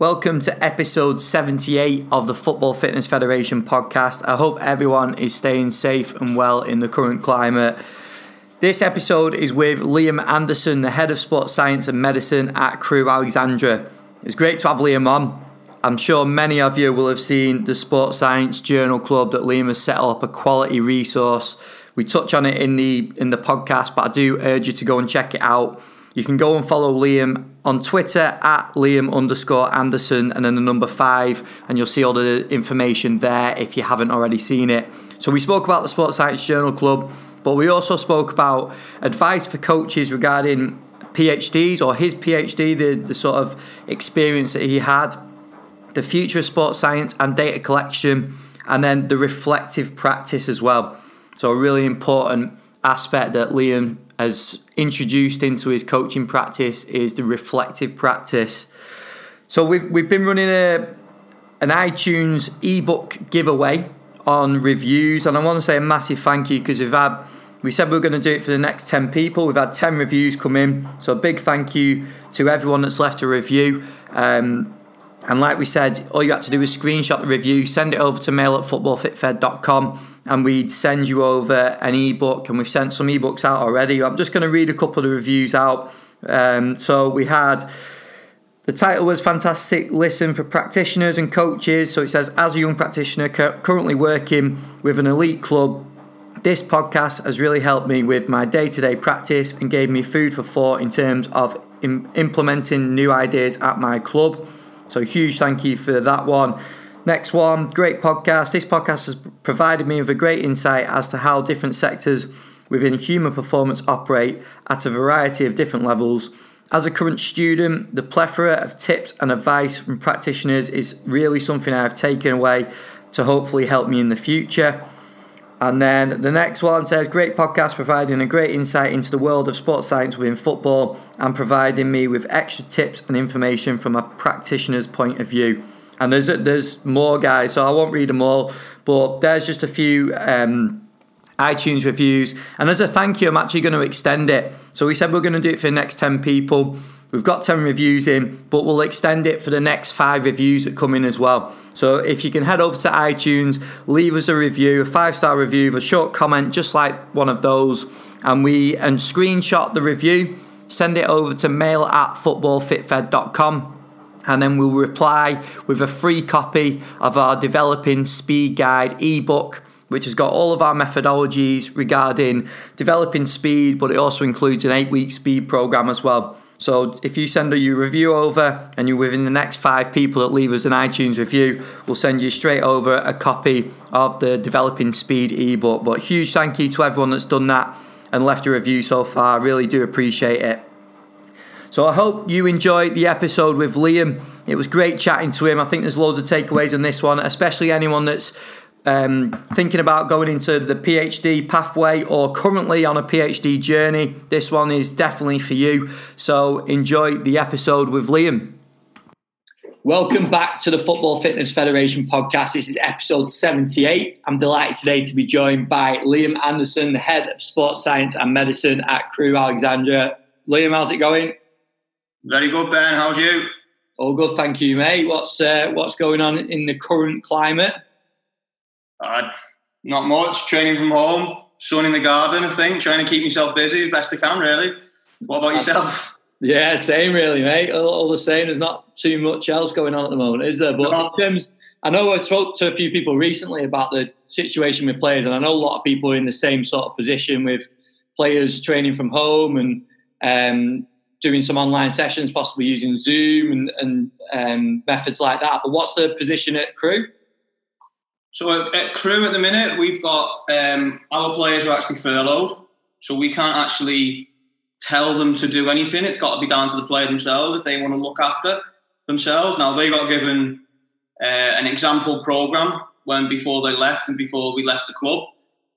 Welcome to episode 78 of the Football Fitness Federation podcast. I hope everyone is staying safe and well in the current climate. This episode is with Liam Anderson, the head of sports science and medicine at Crewe Alexandra. It's great to have Liam on. I'm sure many of you will have seen the Sports Science Journal Club that Liam has set up, a quality resource. We touch on it in the in the podcast, but I do urge you to go and check it out. You can go and follow Liam on Twitter at Liam underscore Anderson and then the number five, and you'll see all the information there if you haven't already seen it. So, we spoke about the Sports Science Journal Club, but we also spoke about advice for coaches regarding PhDs or his PhD, the, the sort of experience that he had, the future of sports science and data collection, and then the reflective practice as well. So, a really important aspect that Liam has introduced into his coaching practice is the reflective practice. So we've we've been running a an iTunes ebook giveaway on reviews, and I want to say a massive thank you because we've had we said we are going to do it for the next 10 people. We've had 10 reviews come in. So a big thank you to everyone that's left a review. Um, and like we said, all you had to do was screenshot the review, send it over to mail at footballfitfed.com, and we'd send you over an ebook. And we've sent some ebooks out already. I'm just going to read a couple of the reviews out. Um, so we had the title was Fantastic Listen for Practitioners and Coaches. So it says, as a young practitioner currently working with an elite club, this podcast has really helped me with my day to day practice and gave me food for thought in terms of implementing new ideas at my club. So, huge thank you for that one. Next one, great podcast. This podcast has provided me with a great insight as to how different sectors within human performance operate at a variety of different levels. As a current student, the plethora of tips and advice from practitioners is really something I have taken away to hopefully help me in the future. And then the next one says, Great podcast providing a great insight into the world of sports science within football and providing me with extra tips and information from a practitioner's point of view. And there's there's more guys, so I won't read them all, but there's just a few um, iTunes reviews. And as a thank you, I'm actually going to extend it. So we said we're going to do it for the next 10 people. We've got 10 reviews in, but we'll extend it for the next five reviews that come in as well. So if you can head over to iTunes, leave us a review, a five star review, a short comment, just like one of those, and we and screenshot the review, send it over to mail at footballfitfed.com and then we'll reply with a free copy of our developing speed guide ebook which has got all of our methodologies regarding developing speed but it also includes an 8 week speed program as well so if you send a your review over and you're within the next five people that leave us an iTunes review, we'll send you straight over a copy of the Developing Speed ebook. But huge thank you to everyone that's done that and left a review so far. Really do appreciate it. So I hope you enjoyed the episode with Liam. It was great chatting to him. I think there's loads of takeaways on this one, especially anyone that's um, thinking about going into the PhD pathway or currently on a PhD journey, this one is definitely for you. So enjoy the episode with Liam. Welcome back to the Football Fitness Federation podcast. This is episode 78. I'm delighted today to be joined by Liam Anderson, the head of sports science and medicine at Crewe Alexandra. Liam, how's it going? Very good, Ben. How's you? All good, thank you, mate. What's uh, what's going on in the current climate? Uh, not much. Training from home, sun in the garden. I think trying to keep myself busy as best I can. Really. What about yourself? Yeah, same really, mate. All, the same. There's not too much else going on at the moment, is there? But no. in terms, I know I spoke to a few people recently about the situation with players, and I know a lot of people are in the same sort of position with players training from home and um, doing some online sessions, possibly using Zoom and, and um, methods like that. But what's the position at Crewe? So at, at Crewe at the minute, we've got um, our players are actually furloughed, so we can't actually tell them to do anything. It's got to be down to the player themselves if they want to look after themselves. Now they got given uh, an example program when before they left and before we left the club,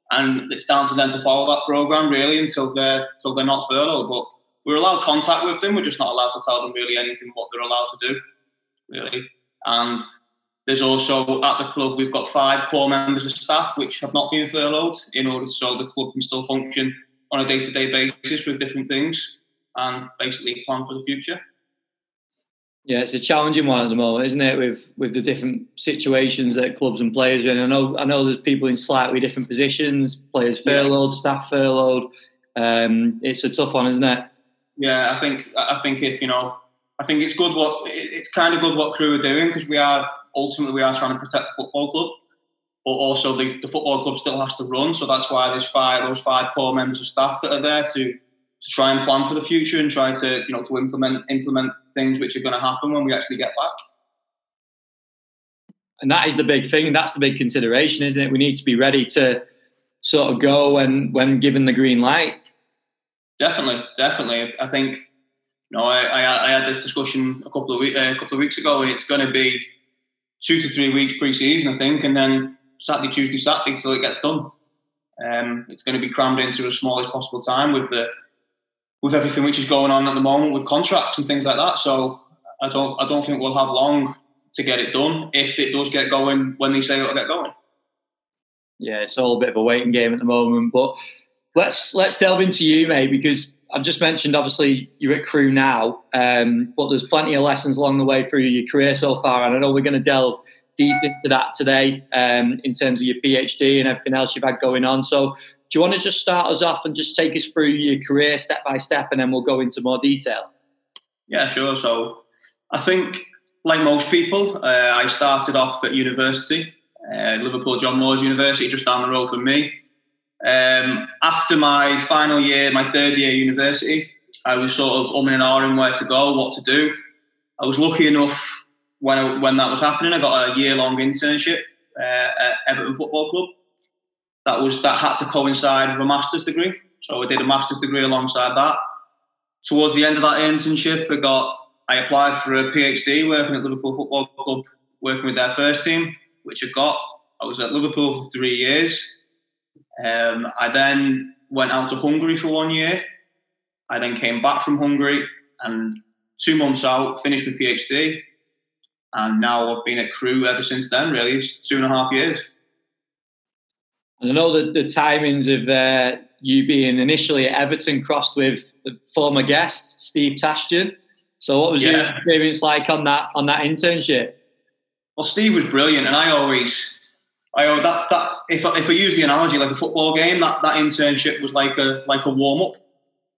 and it's down to them to follow that program really until they're until they're not furloughed. But we're allowed contact with them. We're just not allowed to tell them really anything what they're allowed to do, really. And there's also at the club we've got five core members of staff which have not been furloughed in order so the club can still function on a day-to-day basis with different things and basically plan for the future. Yeah, it's a challenging one at the moment, isn't it? With with the different situations that clubs and players are in. I know I know there's people in slightly different positions, players furloughed, staff furloughed. Um, it's a tough one, isn't it? Yeah, I think I think if you know, I think it's good what it's kind of good what Crewe are doing because we are ultimately we are trying to protect the football club, but also the, the football club still has to run. So that's why there's five those five core members of staff that are there to to try and plan for the future and try to you know to implement implement things which are going to happen when we actually get back. And that is the big thing. That's the big consideration, isn't it? We need to be ready to sort of go when when given the green light. Definitely, definitely. I think you know I, I, I had this discussion a couple of weeks uh, a couple of weeks ago, and it's going to be two to three weeks pre-season, I think, and then Saturday, Tuesday, Saturday until it gets done. Um, it's going to be crammed into as small as possible time with the with everything which is going on at the moment with contracts and things like that. So I don't I don't think we'll have long to get it done if it does get going when they say it'll get going. Yeah, it's all a bit of a waiting game at the moment. But let's let's delve into you, mate, because I've just mentioned obviously you're at Crewe now, um, but there's plenty of lessons along the way through your career so far, and I know we're going to delve deep into that today um, in terms of your PhD and everything else you've had going on. So do you want to just start us off and just take us through your career step by step, and then we'll go into more detail? Yeah, sure. So I think, like most people, uh, I started off at university, uh, Liverpool John Moores University, just down the road from me. Um, after my final year, my third year university, I was sort of umming and ahhing where to go, what to do. I was lucky enough when I, when that was happening. I got a year long internship uh, at Everton Football Club that was that had to coincide with a master's degree. So I did a master's degree alongside that. Towards the end of that internship, I got I applied for a PhD working at Liverpool Football Club, working with their first team, which I got. I was at Liverpool for three years. Um, I then went out to Hungary for one year. I then came back from Hungary and two months out, finished my PhD. And now I've been at Crewe ever since then, really. It's two and a half years. And I know that the timings of uh, you being initially at Everton crossed with the former guest Steve Tashton. So, what was yeah. your experience like on that on that internship? Well, Steve was brilliant, and I always, I that that if I, if I use the analogy like a football game, that, that internship was like a like a warm up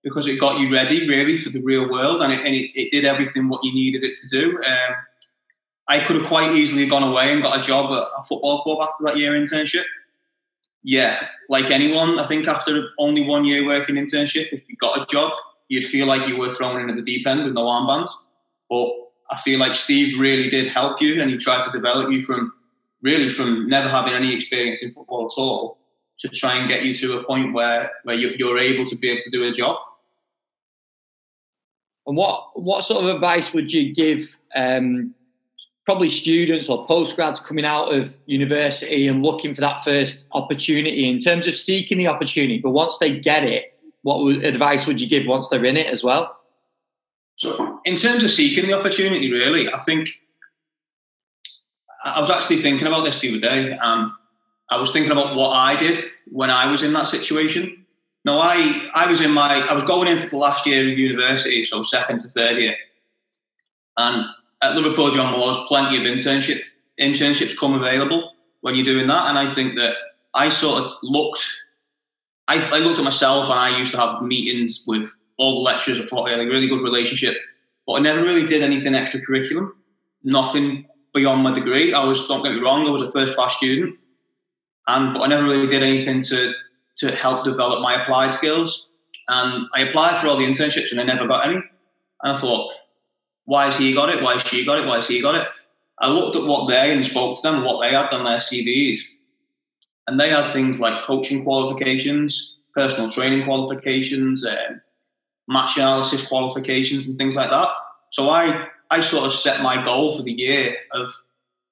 because it got you ready really for the real world, and it, and it, it did everything what you needed it to do. Um, I could have quite easily gone away and got a job at a football club after that year internship yeah, like anyone, I think after only one year working internship, if you got a job, you'd feel like you were thrown in at the deep end with no armband. But I feel like Steve really did help you, and he tried to develop you from really from never having any experience in football at all to try and get you to a point where where you're able to be able to do a job. And what what sort of advice would you give um, probably students or postgrads coming out of university and looking for that first opportunity in terms of seeking the opportunity. But once they get it, what advice would you give once they're in it as well? So, in terms of seeking the opportunity, really, I think I was actually thinking about this the other day. and I was thinking about what I did when I was in that situation. Now, I I was in my I was going into the last year of university, so second to third year, and at Liverpool John Moores, plenty of internship internships come available when you're doing that. And I think that I sort of looked, I, I looked at myself and I used to have meetings with all the lecturers. I thought I had a really good relationship, but I never really did anything extracurricular. nothing beyond my degree. I was, don't get me wrong, I was a first class student, and but I never really did anything to to help develop my applied skills. And I applied for all the internships and I never got any. And I thought, why has he got it? Why has she got it? Why has he got it? I looked at what they and spoke to them, what they had on their CVs. And they had things like coaching qualifications, personal training qualifications, um, match analysis qualifications, and things like that. So I, I sort of set my goal for the year of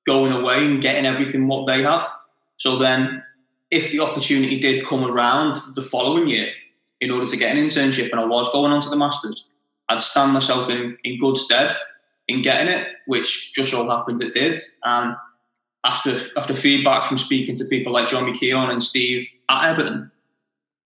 going away and getting everything what they had. So then, if the opportunity did come around the following year, in order to get an internship, and I was going on to the masters, I'd stand myself in, in good stead in getting it, which just so happens it did. And after after feedback from speaking to people like John McKeown and Steve at Everton,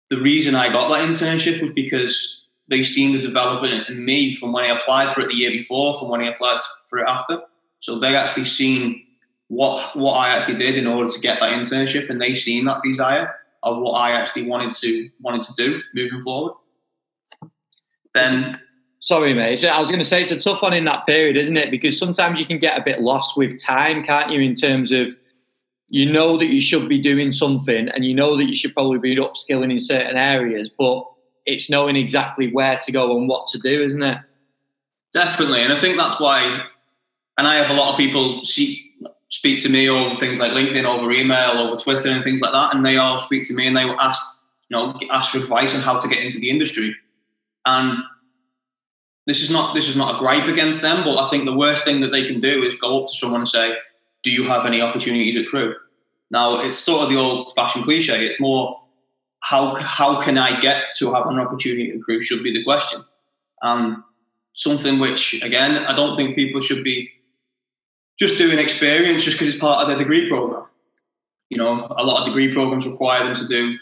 the reason I got that internship was because they seen the development in me from when I applied for it the year before, from when I applied for it after. So they actually seen what what I actually did in order to get that internship, and they seen that desire of what I actually wanted to wanted to do moving forward. Then Sorry, mate. So I was going to say it's a tough one in that period, isn't it? Because sometimes you can get a bit lost with time, can't you? In terms of you know that you should be doing something, and you know that you should probably be upskilling in certain areas, but it's knowing exactly where to go and what to do, isn't it? Definitely, and I think that's why. And I have a lot of people see, speak to me over things like LinkedIn, over email, over Twitter, and things like that, and they all speak to me and they will ask, you know, ask for advice on how to get into the industry. And this is not this is not a gripe against them, but I think the worst thing that they can do is go up to someone and say, "Do you have any opportunities at Crewe?" Now it's sort of the old-fashioned cliche. It's more how how can I get to have an opportunity to Crewe should be the question, and something which again I don't think people should be just doing experience just because it's part of their degree program. You know, a lot of degree programs require them to do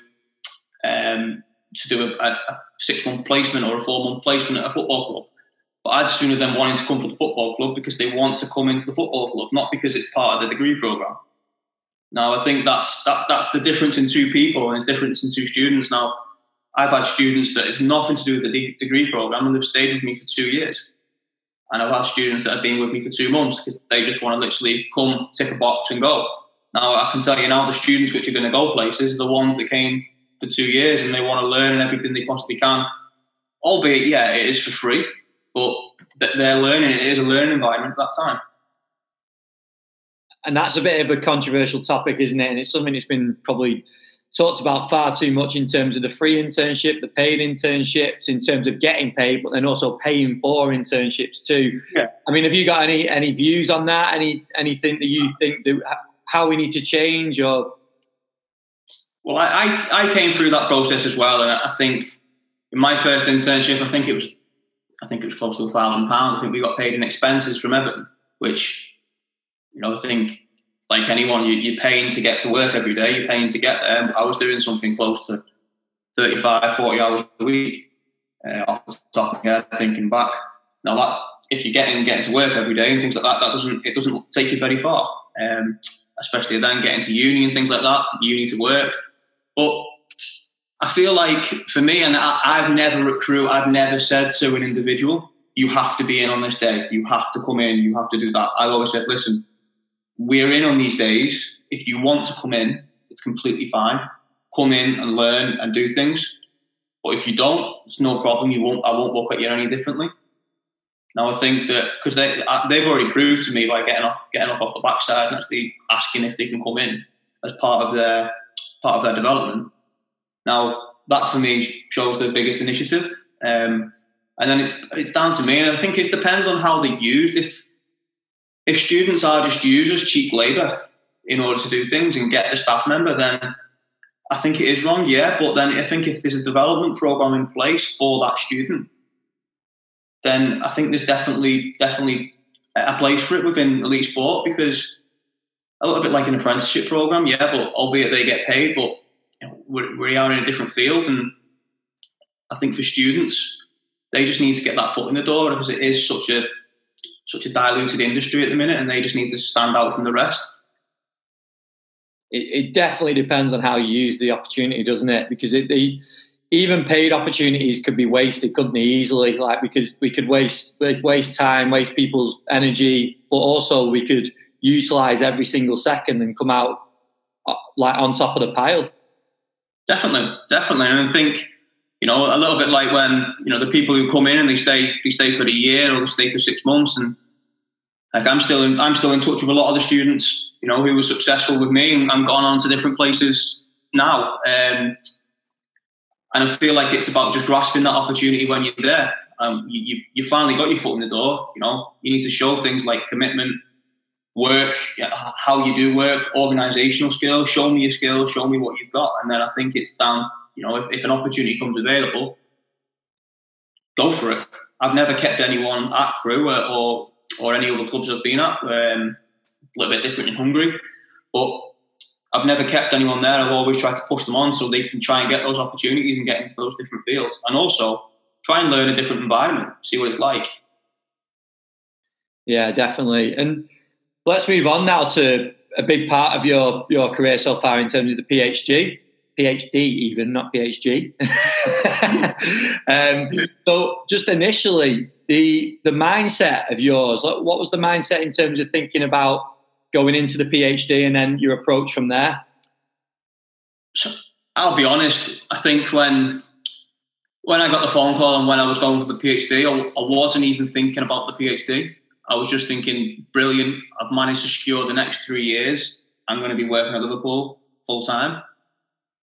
um, to do a, a six month placement or a four month placement at a football club. But I'd sooner them wanting to come to the football club because they want to come into the football club, not because it's part of the degree program. Now, I think that's that, that's the difference in two people and it's difference in two students. Now, I've had students that it's nothing to do with the de- degree program and they've stayed with me for two years. And I've had students that have been with me for two months because they just want to literally come, tick a box, and go. Now, I can tell you now, the students which are going to go places are the ones that came for two years and they want to learn everything they possibly can. Albeit, yeah, it is for free, but they're learning. It is a learning environment at that time. And that's a bit of a controversial topic, isn't it? And it's something that's been probably talked about far too much in terms of the free internship, the paid internships, in terms of getting paid, but then also paying for internships too. Yeah. I mean, have you got any any views on that? Any anything that you think that how we need to change or? Well, I, I, I came through that process as well, and I think in my first internship, I think it was I think it was close to a thousand pounds. I think we got paid in expenses from Everton, which you know I think like anyone, you, are paying to get to work every day. You're paying to get there. I was doing something close to 35, 40 hours a week uh, off the top of my head, thinking back. Now that if you're getting getting to work every day and things like that, that doesn't it doesn't take you very far. Um, especially then getting to uni and things like that, uni to work. But I feel like for me, and I, I've never recruit, I've never said to an individual, you have to be in on this day, you have to come in, you have to do that. I've always said, listen, we're in on these days. If you want to come in, it's completely fine. Come in and learn and do things. But if you don't, it's no problem. You won't. I won't look at you any differently. Now I think that because they they've already proved to me by getting off getting off off the backside and actually asking if they can come in as part of their part of their development. Now that for me shows the biggest initiative. Um, and then it's it's down to me. And I think it depends on how they're used. If if students are just used as cheap labour in order to do things and get the staff member, then I think it is wrong, yeah. But then I think if there's a development program in place for that student, then I think there's definitely definitely a place for it within elite sport because a little bit like an apprenticeship program, yeah. But albeit they get paid, but you know, we are in a different field, and I think for students, they just need to get that foot in the door because it is such a such a diluted industry at the minute, and they just need to stand out from the rest. It, it definitely depends on how you use the opportunity, doesn't it? Because it, the, even paid opportunities could be wasted, couldn't they? Easily, like because we could waste waste time, waste people's energy, but also we could utilize every single second and come out uh, like on top of the pile. Definitely, definitely, and I think you know, a little bit like when you know the people who come in and they stay they stay for a year or they stay for six months, and like I'm still in I'm still in touch with a lot of the students, you know, who were successful with me and, and gone on to different places now. Um, and I feel like it's about just grasping that opportunity when you're there. Um, you, you, you finally got your foot in the door. You know, you need to show things like commitment, work, how you do work, organisational skills. Show me your skills. Show me what you've got, and then I think it's down you know, if, if an opportunity comes available, go for it. I've never kept anyone at Crewe or or any other clubs I've been at. Um, a little bit different in Hungary, but I've never kept anyone there. I've always tried to push them on so they can try and get those opportunities and get into those different fields, and also try and learn a different environment, see what it's like. Yeah, definitely. And let's move on now to a big part of your your career so far in terms of the PhD. PhD even, not PhD. um, so just initially, the the mindset of yours, what was the mindset in terms of thinking about going into the PhD and then your approach from there? So, I'll be honest. I think when when I got the phone call and when I was going for the PhD, I, I wasn't even thinking about the PhD. I was just thinking, brilliant. I've managed to secure the next three years. I'm going to be working at Liverpool full time.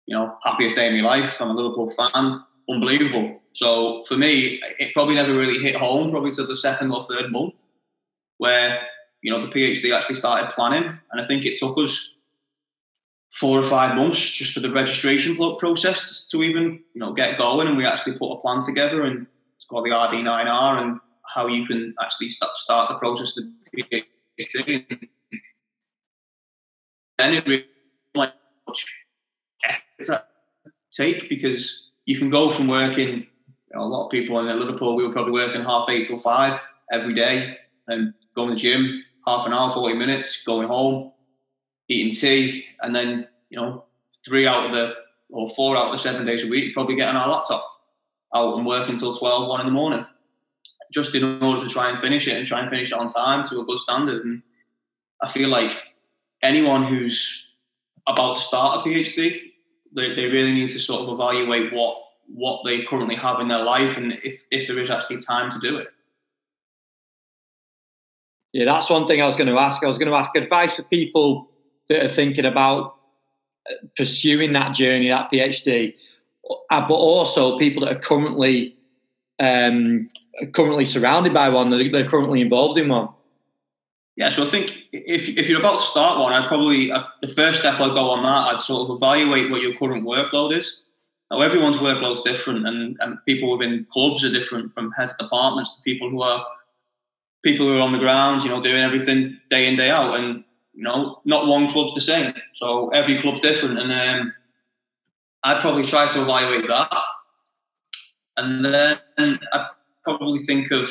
You know, happiest day of my life. I'm a Liverpool fan. Unbelievable. So for me, it probably never really hit home, probably to the second or third month, where you know the PhD actually started planning, and I think it took us four or five months just for the registration process to even you know get going, and we actually put a plan together, and it's called the RD9R, and how you can actually start start the process of the PhD. And it really like take because you can go from working know, a lot of people in Liverpool, we were probably working half eight till five every day and going to the gym, half an hour, 40 minutes, going home, eating tea, and then, you know, three out of the, or four out of the seven days a week, probably getting on our laptop out and working until 12, 1 in the morning, just in order to try and finish it and try and finish it on time to a good standard. And I feel like anyone who's about to start a PhD, they, they really need to sort of evaluate what what they currently have in their life and if, if there is actually time to do it. Yeah, that's one thing I was going to ask. I was going to ask advice for people that are thinking about uh, pursuing that journey, that PhD, uh, but also people that are currently um, currently surrounded by one, that they're currently involved in one. Yeah, so I think if, if you're about to start one, I'd probably, uh, the first step I'd go on that, I'd sort of evaluate what your current workload is. Now, everyone's workload's different, and, and people within clubs are different from heads of departments to people who are people who are on the ground, you know, doing everything day in day out, and you know, not one club's the same. So every club's different, and um, I'd probably try to evaluate that, and then I'd probably think of,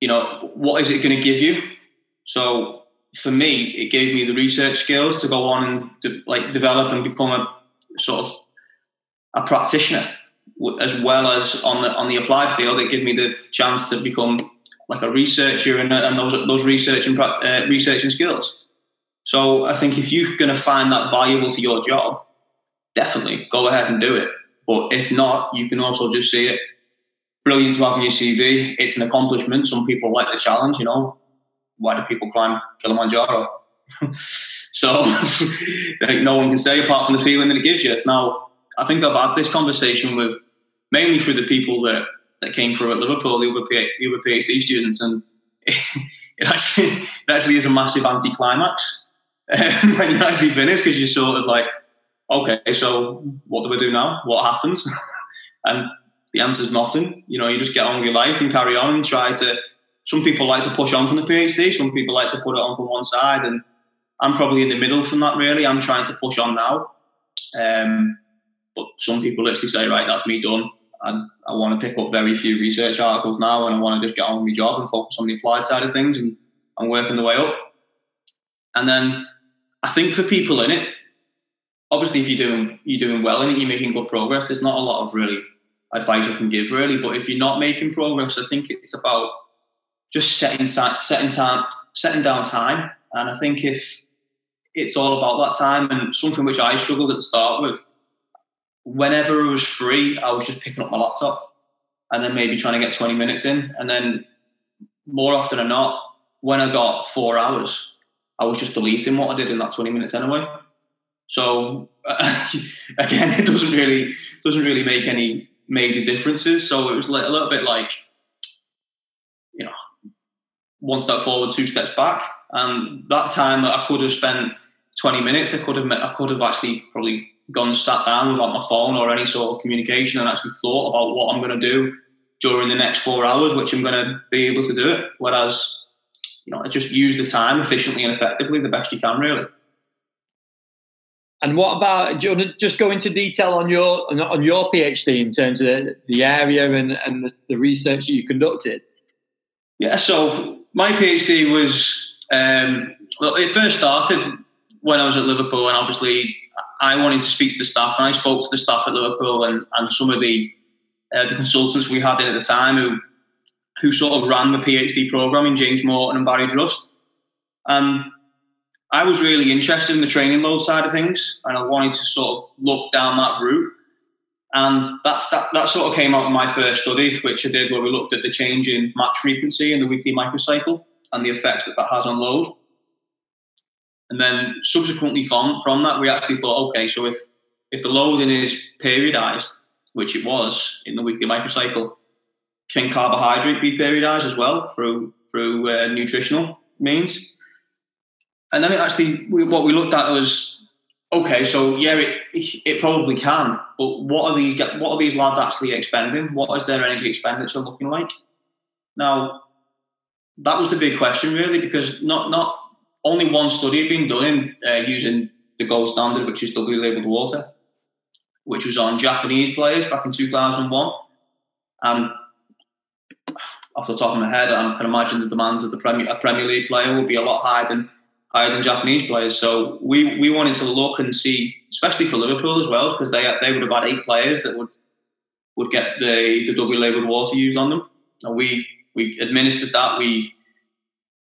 you know, what is it going to give you? So for me, it gave me the research skills to go on and to, like develop and become a sort of a practitioner as well as on the on the applied field. It gave me the chance to become like a researcher and, and those those researching uh, researching skills. So I think if you're going to find that valuable to your job, definitely go ahead and do it. But if not, you can also just see it brilliant to have on your CV. It's an accomplishment. Some people like the challenge. You know, why do people climb Kilimanjaro? so no one can say apart from the feeling that it gives you. Now, I think I've had this conversation with mainly through the people that, that came through at Liverpool, the other, the other PhD students, and it, it actually it actually is a massive anticlimax um, when you actually finish because you're sort of like, okay, so what do we do now? What happens? and the answer is nothing. You know, you just get on with your life and carry on and try to. Some people like to push on from the PhD. Some people like to put it on from one side, and I'm probably in the middle from that. Really, I'm trying to push on now. Um, but some people literally say, right, that's me done. And I want to pick up very few research articles now and I want to just get on with my job and focus on the applied side of things and I'm working the way up. And then I think for people in it, obviously if you're doing you're doing well in it, you're making good progress, there's not a lot of really advice I can give really. But if you're not making progress, I think it's about just setting setting time setting down time. And I think if it's all about that time and something which I struggled at the start with whenever it was free, I was just picking up my laptop and then maybe trying to get 20 minutes in. And then more often than not, when I got four hours, I was just deleting what I did in that 20 minutes anyway. So again, it doesn't really doesn't really make any major differences. So it was a little bit like, one step forward, two steps back. And that time that I could have spent 20 minutes, I could have I could have actually probably gone sat down without my phone or any sort of communication and actually thought about what I'm going to do during the next four hours, which I'm going to be able to do it. Whereas, you know, I just use the time efficiently and effectively the best you can, really. And what about? Do you want to just go into detail on your on your PhD in terms of the area and, and the research that you conducted? Yeah, so my PhD was um, well. It first started when I was at Liverpool, and obviously I wanted to speak to the staff, and I spoke to the staff at Liverpool and, and some of the uh, the consultants we had in at the time who who sort of ran the PhD program in James Morton and Barry Drust. And I was really interested in the training load side of things, and I wanted to sort of look down that route. And that's that, that sort of came out of my first study, which I did where we looked at the change in match frequency in the weekly microcycle and the effects that that has on load. And then subsequently from, from that, we actually thought, okay, so if, if the loading is periodized, which it was in the weekly microcycle, can carbohydrate be periodized as well through through uh, nutritional means? And then it actually, we, what we looked at was, okay, so yeah, it, it probably can, but what are these what are these lads actually expending? What is their energy expenditure looking like? Now, that was the big question really, because not not only one study had been done in uh, using the gold standard, which is doubly labeled water, which was on Japanese players back in 2001. And off the top of my head, I can imagine the demands of the Premier, a Premier League player will be a lot higher than higher than Japanese players. So we we wanted to look and see, especially for Liverpool as well, because they they would have had eight players that would would get the the double labeled water used on them. And we we administered that. We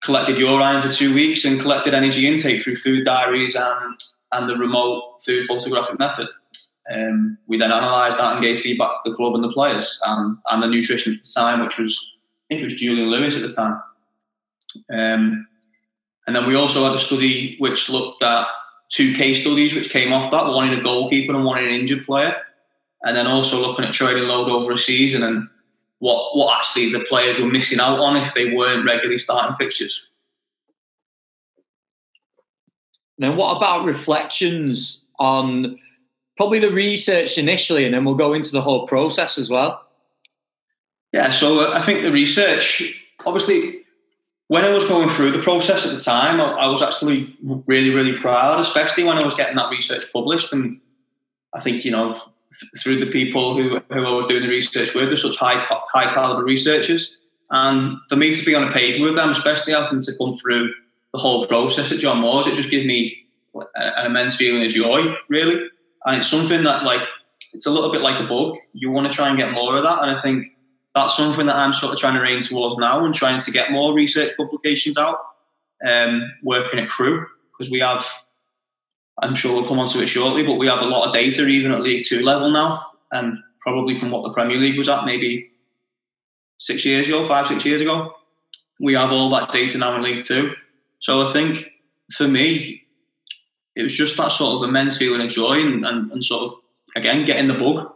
collected urine for two weeks and collected energy intake through food diaries and and the remote food photographic method. Um, we then analysed that and gave feedback to the club and the players and, and the nutrition at the time, which was I think it was Julian Lewis at the time. Um, and then we also had a study which looked at two case studies which came off that, one in a goalkeeper and one in an injured player. And then also looking at training load over a season and what what actually the players were missing out on if they weren't regularly starting fixtures. Then what about reflections on probably the research initially, and then we'll go into the whole process as well? Yeah, so uh, I think the research, obviously, when I was going through the process at the time, I, was actually really, really proud, especially when I was getting that research published. And I think, you know, through the people who, who I was doing the research with, they're such high, high caliber researchers. And for me to be on a paper with them, especially having to come through the whole process at John Moores, it just gave me an immense feeling of joy, really. And it's something that, like, it's a little bit like a bug. You want to try and get more of that. And I think that's something that I'm sort of trying to aim towards now and trying to get more research publications out, um, working at Crewe because we have, I'm sure we'll come on to it shortly, but we have a lot of data even at League Two level now. And probably from what the Premier League was at maybe six years ago, five, six years ago. We have all that data now in League Two. So I think for me, it was just that sort of immense feeling of joy and, and, and sort of again getting the bug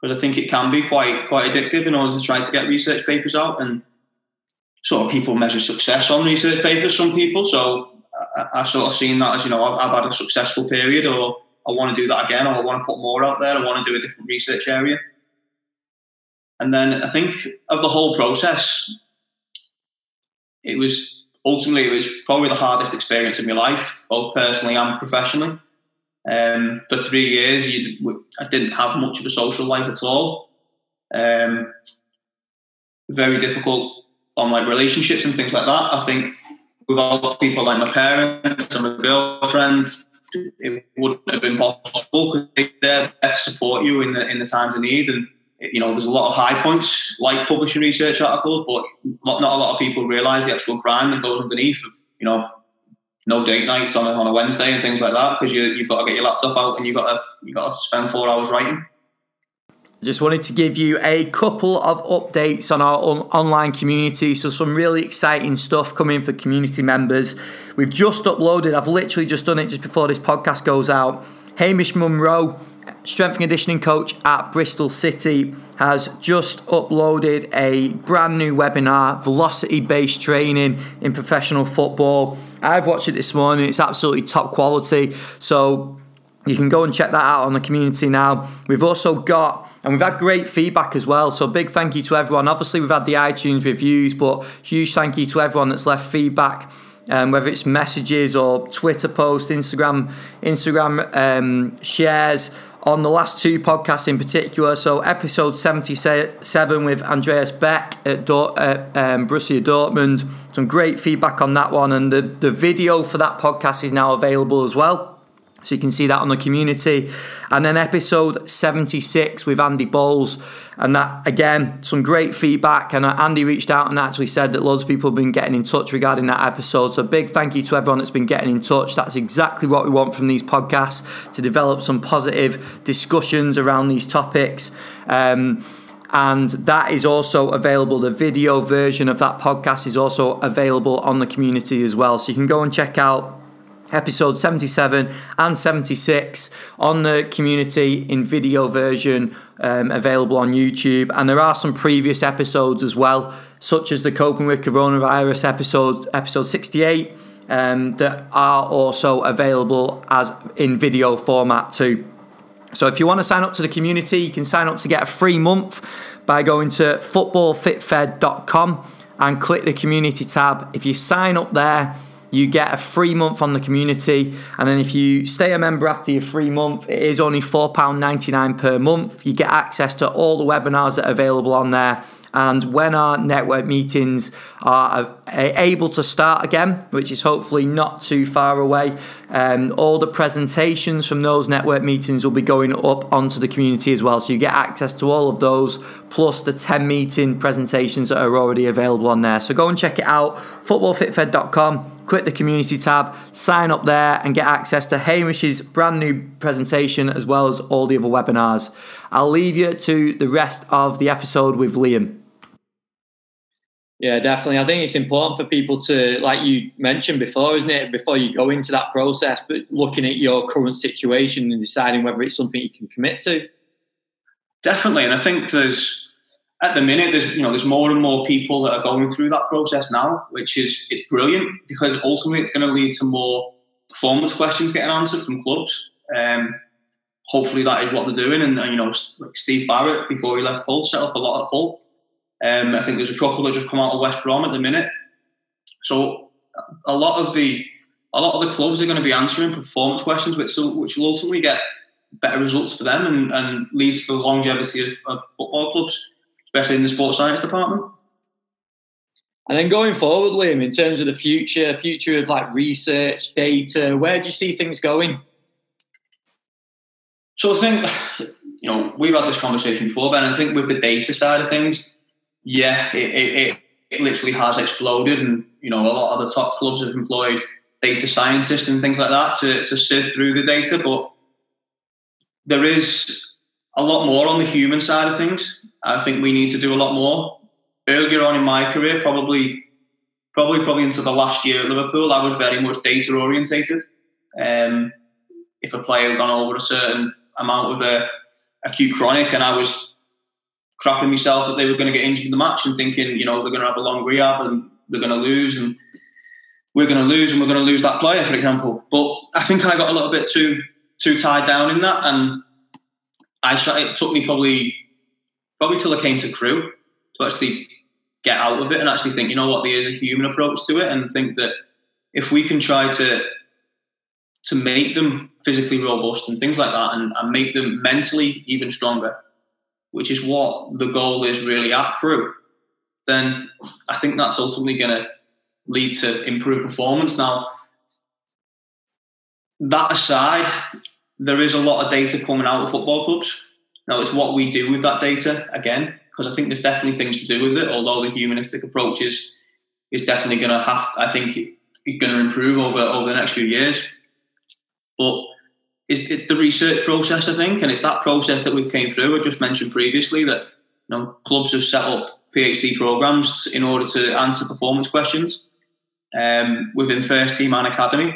because I think it can be quite quite addictive in order to try to get research papers out and sort of people measure success on research papers. Some people, so I, I sort of seen that as you know I've, I've, had a successful period, or I want to do that again, or I want to put more out there. I want to do a different research area. And then I think of the whole process, it was ultimately it was probably the hardest experience of my life, both personally and professionally. Um, for three years, I didn't have much of a social life at all. Um, very difficult on like relationships and things like that. I think with a lot of people like my parents and my girlfriends, it wouldn't have been possible because they're there to support you in the in the times of need. And you know, there's a lot of high points like publishing research articles, but not, not a lot of people realise the actual crime that goes underneath of you know no date nights on a, on a Wednesday and things like that because you you've got to get your laptop out and you've got to you've got to spend four hours writing. Just wanted to give you a couple of updates on our on- online community. So, some really exciting stuff coming for community members. We've just uploaded, I've literally just done it just before this podcast goes out. Hamish Munro strength and conditioning coach at Bristol City, has just uploaded a brand new webinar, velocity based training in professional football. I've watched it this morning, it's absolutely top quality. So you can go and check that out on the community now. We've also got, and we've had great feedback as well. So big thank you to everyone. Obviously, we've had the iTunes reviews, but huge thank you to everyone that's left feedback um, whether it's messages or Twitter posts, Instagram, Instagram um, shares. On the last two podcasts in particular. So, episode 77 with Andreas Beck at, Dor- at um, Borussia Dortmund. Some great feedback on that one, and the, the video for that podcast is now available as well. So you can see that on the community. And then episode 76 with Andy Bowles. And that, again, some great feedback. And uh, Andy reached out and actually said that loads of people have been getting in touch regarding that episode. So big thank you to everyone that's been getting in touch. That's exactly what we want from these podcasts to develop some positive discussions around these topics. Um, and that is also available. The video version of that podcast is also available on the community as well. So you can go and check out episode 77 and 76 on the community in video version um, available on YouTube. And there are some previous episodes as well, such as the Coping with Coronavirus episode, episode 68, um, that are also available as in video format too. So if you want to sign up to the community, you can sign up to get a free month by going to footballfitfed.com and click the community tab. If you sign up there, you get a free month on the community. And then if you stay a member after your free month, it is only £4.99 per month. You get access to all the webinars that are available on there. And when our network meetings are able to start again, which is hopefully not too far away, um, all the presentations from those network meetings will be going up onto the community as well. So you get access to all of those, plus the 10 meeting presentations that are already available on there. So go and check it out, footballfitfed.com click the community tab, sign up there, and get access to Hamish's brand new presentation as well as all the other webinars. I'll leave you to the rest of the episode with Liam. Yeah, definitely. I think it's important for people to, like you mentioned before, isn't it? Before you go into that process, but looking at your current situation and deciding whether it's something you can commit to. Definitely, and I think there's at the minute there's you know there's more and more people that are going through that process now, which is it's brilliant because ultimately it's going to lead to more performance questions getting answered from clubs. Um, hopefully that is what they're doing, and, and you know like Steve Barrett before he left Hull set up a lot of Hull. Um, I think there's a couple that just come out of West Brom at the minute. So a lot of the a lot of the clubs are going to be answering performance questions, which which will ultimately get better results for them and, and leads to the longevity of, of football clubs especially in the sports science department. And then going forward, Liam, in terms of the future, future of like research, data, where do you see things going? So I think, you know, we've had this conversation before, Ben. I think with the data side of things, yeah, it, it, it literally has exploded. And, you know, a lot of the top clubs have employed data scientists and things like that to, to sift through the data. But there is a lot more on the human side of things. I think we need to do a lot more. Earlier on in my career, probably, probably, probably into the last year at Liverpool, I was very much data orientated. Um, if a player had gone over a certain amount of a acute chronic, and I was crapping myself that they were going to get injured in the match, and thinking, you know, they're going to have a long rehab and they're going to lose, and we're going to lose, and we're going to lose that player, for example. But I think I got a little bit too too tied down in that, and I it took me probably probably till I came to Crewe to actually get out of it and actually think, you know what, there is a human approach to it, and think that if we can try to to make them physically robust and things like that, and, and make them mentally even stronger, which is what the goal is really at Crewe, then I think that's ultimately going to lead to improved performance. Now, that aside, there is a lot of data coming out of football clubs. Now, it's what we do with that data again, because I think there's definitely things to do with it. Although the humanistic approach is is definitely going to have, I think, going to improve over over the next few years. But it's, it's the research process, I think, and it's that process that we've came through. I just mentioned previously that you know clubs have set up PhD programs in order to answer performance questions um, within first team and academy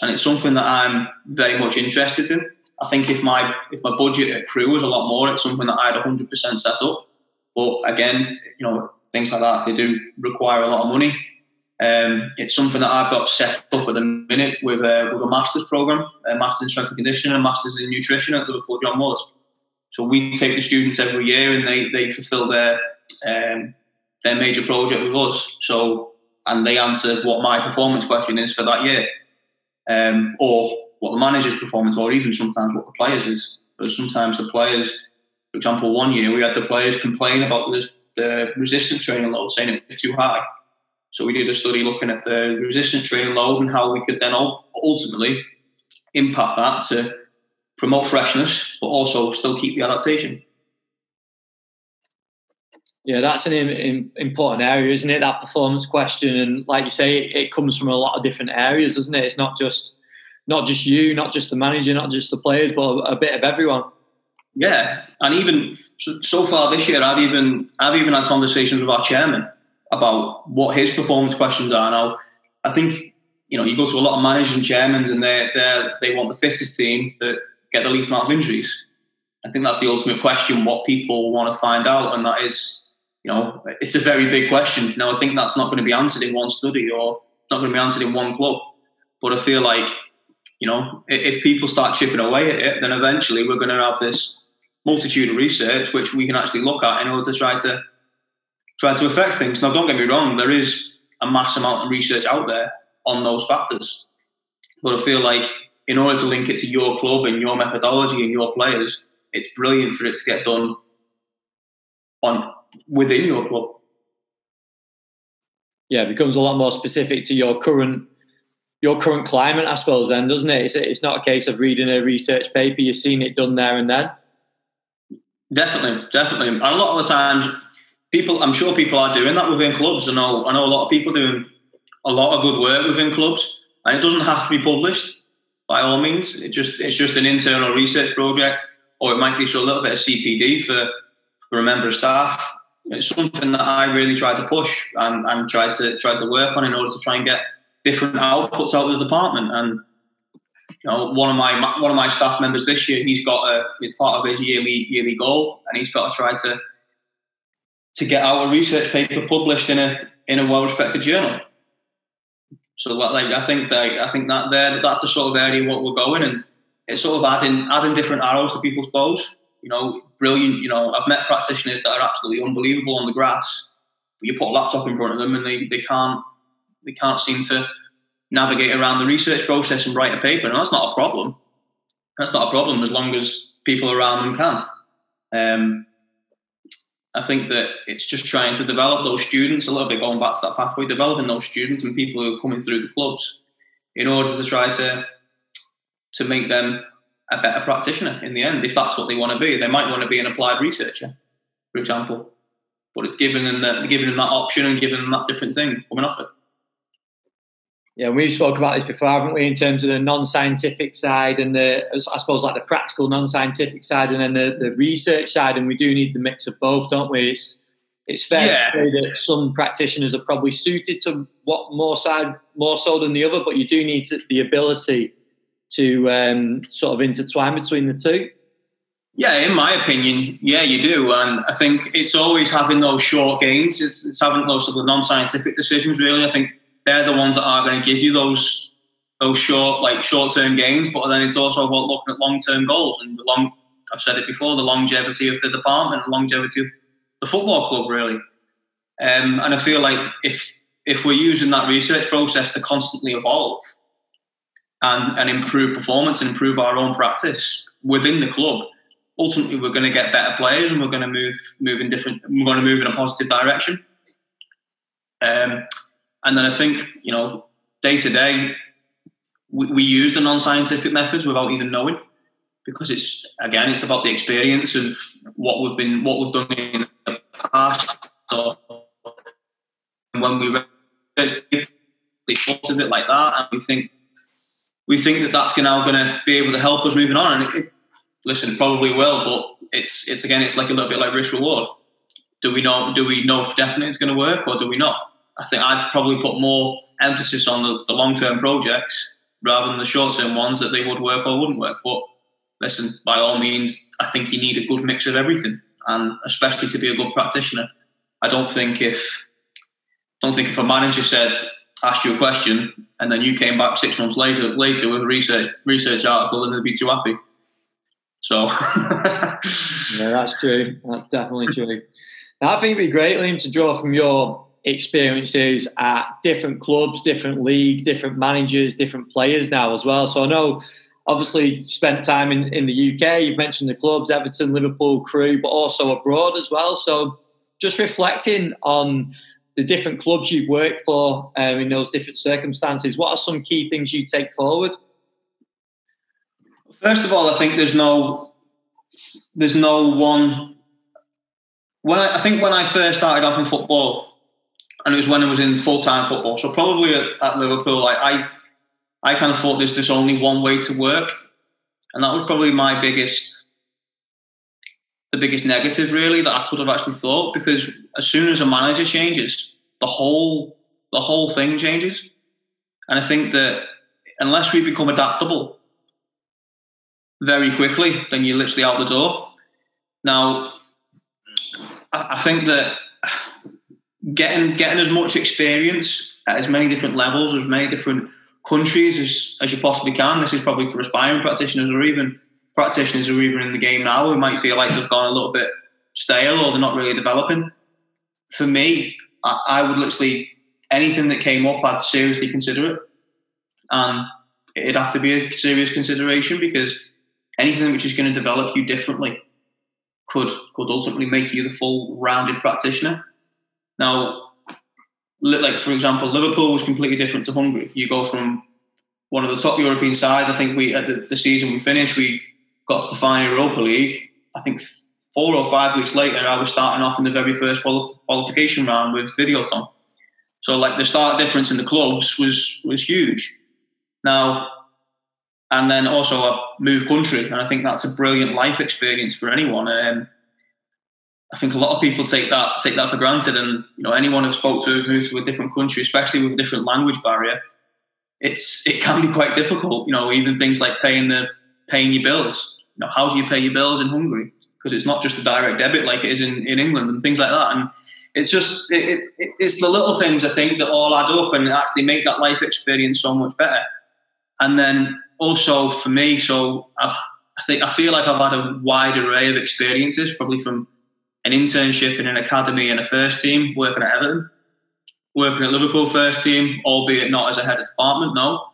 and it's something that I'm very much interested in. I think if my if my budget at Crewe was a lot more, it's something that I had 100% set up. But again, you know, things like that they do require a lot of money. Um, it's something that I've got set up at the minute with a, with a master's program, a master's in strength and conditioning, and master's in nutrition at Liverpool John Moores. So we take the students every year, and they they fulfil their um, their major project with us. So and they answer what my performance question is for that year um, or what the manager's performance, or even sometimes what the players is. But sometimes the players, for example, one year we had the players complain about the, the resistance training load, saying it was too high. So we did a study looking at the resistance training load and how we could then ultimately impact that to promote freshness, but also still keep the adaptation. Yeah, that's an important area, isn't it? That performance question, and like you say, it, comes from a lot of different areas, doesn't it? It's not just not just you, not just the manager, not just the players, but a, a bit of everyone. Yeah, and even so, so, far this year, I've even I've even had conversations with our chairman about what his performance questions are. Now, I think you know you go to a lot of managers and chairmen, and they they they want the fittest team that get the least amount of injuries. I think that's the ultimate question. What people want to find out, and that is you know, it's a very big question. Now, I think that's not going to be answered in one study or not going to be answered in one club. But I feel like, you know, if people start chipping away at it, then eventually we're going to have this multitude of research which we can actually look at in order to try to try to affect things. Now, don't get me wrong, there is a mass amount of research out there on those factors. But I feel like in order to link it to your club and your methodology and your players, it's brilliant for it to get done on within your club. Yeah, it becomes a lot more specific to your current your current climate, I suppose. Then, doesn't it? It's, it's not a case of reading a research paper; you've seen it done there and then. Definitely, definitely. And a lot of the times, people, I'm sure people are doing that within clubs. I know, I know a lot of people doing a lot of good work within clubs, and it doesn't have to be published by all means. It just it's just an internal research project, or it might be for a little bit of CPD for for a member of staff it's something that I really try to push and, and try to try to work on in order to try and get different outputs out of the department. And you know, one of my one of my staff members this year, he's got a as part of his yearly yearly goal, and he's got to try to to get out a research paper published in a in a well respected journal. So like I think that I think that there that's the sort of area what we're going, and it's sort of adding adding different arrows to people's bows. You know, brilliant. You know, I've met practitioners that are absolutely unbelievable on the grass, you put a laptop in front of them and they, they can't they can't seem to navigate around the research process and write a paper. And that's not a problem. That's not a problem as long as people around them can. Um, I think that it's just trying to develop those students a little bit, going back to that pathway, developing those students and people who are coming through the clubs in order to try to to make them a better practitioner in the end, if that's what they want to be. They might want to be an applied researcher, for example, but it's giving them that, giving them that option and giving them that different thing coming off it. Yeah, we've spoke about this before, haven't we? In terms of the non-scientific side and the, I suppose, like the practical non-scientific side, and then the, the research side, and we do need the mix of both, don't we? It's it's fair yeah. to say that some practitioners are probably suited to what more side more so than the other, but you do need to, the ability to um, sort of intertwine between the two? Yeah, in my opinion, yeah, you do, and I think it's always having those short gains. It's, it's having those sort of non-scientific decisions. Really, I think they're the ones that are going to give you those those short, like short-term gains. But then it's also about looking at long-term goals and the long. I've said it before: the longevity of the department, the longevity of the football club, really. Um, and I feel like if if we're using that research process to constantly evolve, and, and improve performance and improve our own practice within the club, ultimately we're going to get better players and we're going to move move in different. We're going to move in a positive direction. Um, and then I think you know day to day we, we use the non-scientific methods without even knowing because it's again it's about the experience of what we've been what we've done in the past. So when we thought of it like that and we think we think that that's now going to be able to help us moving on. And it, listen, probably will, but it's it's again, it's like a little bit like risk reward. Do we know? Do we know for definite it's going to work, or do we not? I think I'd probably put more emphasis on the, the long term projects rather than the short term ones that they would work or wouldn't work. But listen, by all means, I think you need a good mix of everything, and especially to be a good practitioner. I don't think if don't think if a manager said asked you a question and then you came back six months later later with a research research article and they'd be too happy. So Yeah, that's true. That's definitely true. I think it'd be great, Liam, to draw from your experiences at different clubs, different leagues, different managers, different players now as well. So I know obviously spent time in, in the UK. You've mentioned the clubs, Everton, Liverpool, Crewe, but also abroad as well. So just reflecting on the different clubs you've worked for um, in those different circumstances, what are some key things you take forward? First of all, I think there's no there's no one. When I, I think when I first started off in football, and it was when I was in full time football, so probably at, at Liverpool, like I I kind of thought there's just only one way to work, and that was probably my biggest the biggest negative really that I could have actually thought because as soon as a manager changes, the whole the whole thing changes. And I think that unless we become adaptable very quickly, then you're literally out the door. Now, I think that getting getting as much experience at as many different levels, as many different countries as, as you possibly can. This is probably for aspiring practitioners or even practitioners who are even in the game now who might feel like they've gone a little bit stale or they're not really developing. For me, I, I would literally anything that came up, I'd seriously consider it, and it'd have to be a serious consideration because anything which is going to develop you differently could could ultimately make you the full rounded practitioner. Now, like for example, Liverpool was completely different to Hungary. You go from one of the top European sides. I think we at the, the season we finished, we got to the final Europa League. I think four or five weeks later, I was starting off in the very first qualification round with Videoton. So like the start difference in the clubs was was huge. Now, and then also I moved country, and I think that's a brilliant life experience for anyone. Um, I think a lot of people take that take that for granted, and you know anyone who spoke to who moved to a different country, especially with a different language barrier, it's it can be quite difficult. You know, even things like paying the paying your bills you know, how do you pay your bills in Hungary? Because it's not just a direct debit like it is in, in England and things like that. And it's just it, it, it's the little things I think that all add up and actually make that life experience so much better. And then also for me, so I've, I think I feel like I've had a wide array of experiences, probably from an internship in an academy and a first team, working at Everton, working at Liverpool first team, albeit not as a head of department. No,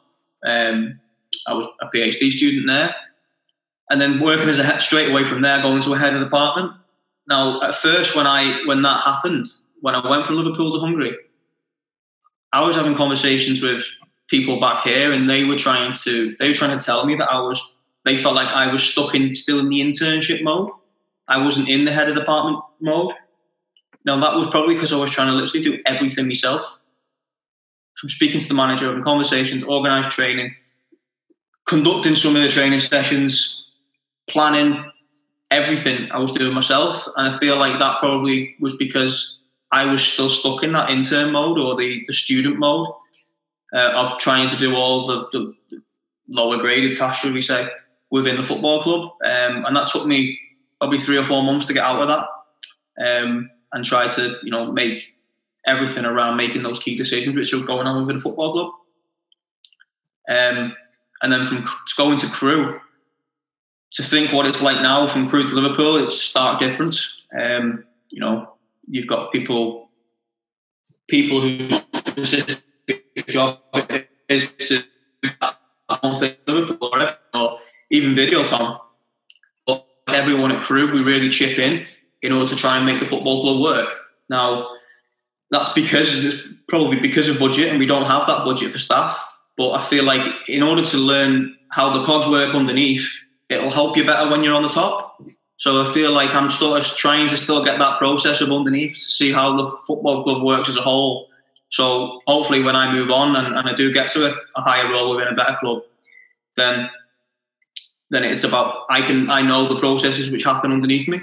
um, I was a PhD student there, and then working as a head straight away from there, going to a head of department. Now, at first, when I when that happened, when I went from Liverpool to Hungary, I was having conversations with people back here, and they were trying to they were trying to tell me that I was they felt like I was stuck in still in the internship mode. I wasn't in the head of department mode. Now that was probably because I was trying to literally do everything myself. From speaking to the manager, having conversations, organised training, conducting some of the training sessions, planning, everything I was doing myself. And I feel like that probably was because I was still stuck in that intern mode or the, the student mode uh, of trying to do all the, the, lower graded tasks, should we say, within the football club. Um, and that took me probably three or four months to get out of that um, and try to, you know, make everything around making those key decisions which are going on within the football club. Um, and then from going to Crewe, to think what it's like now from Crewe to Liverpool, it's a stark difference. Um, you know, you've got people people specific job is to Liverpool or even video But everyone at Crewe, we really chip in in order to try and make the football club work. Now, that's because it's probably because of budget, and we don't have that budget for staff. But I feel like in order to learn how the cogs work underneath, it'll help you better when you're on the top. So I feel like I'm sort of trying to still get that process of underneath, to see how the football club works as a whole. So hopefully, when I move on and, and I do get to a, a, higher role within a better club, then then it's about I can I know the processes which happen underneath me.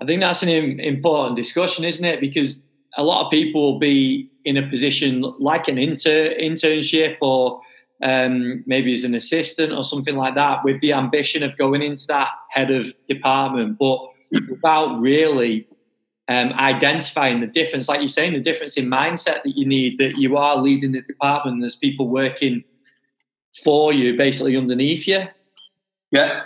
I think that's an important discussion, isn't it? Because a lot of people will be in a position like an inter internship or um, maybe as an assistant or something like that, with the ambition of going into that head of department, but without really um, identifying the difference, like you're saying, the difference in mindset that you need, that you are leading the department, there's people working for you, basically underneath you. Yeah,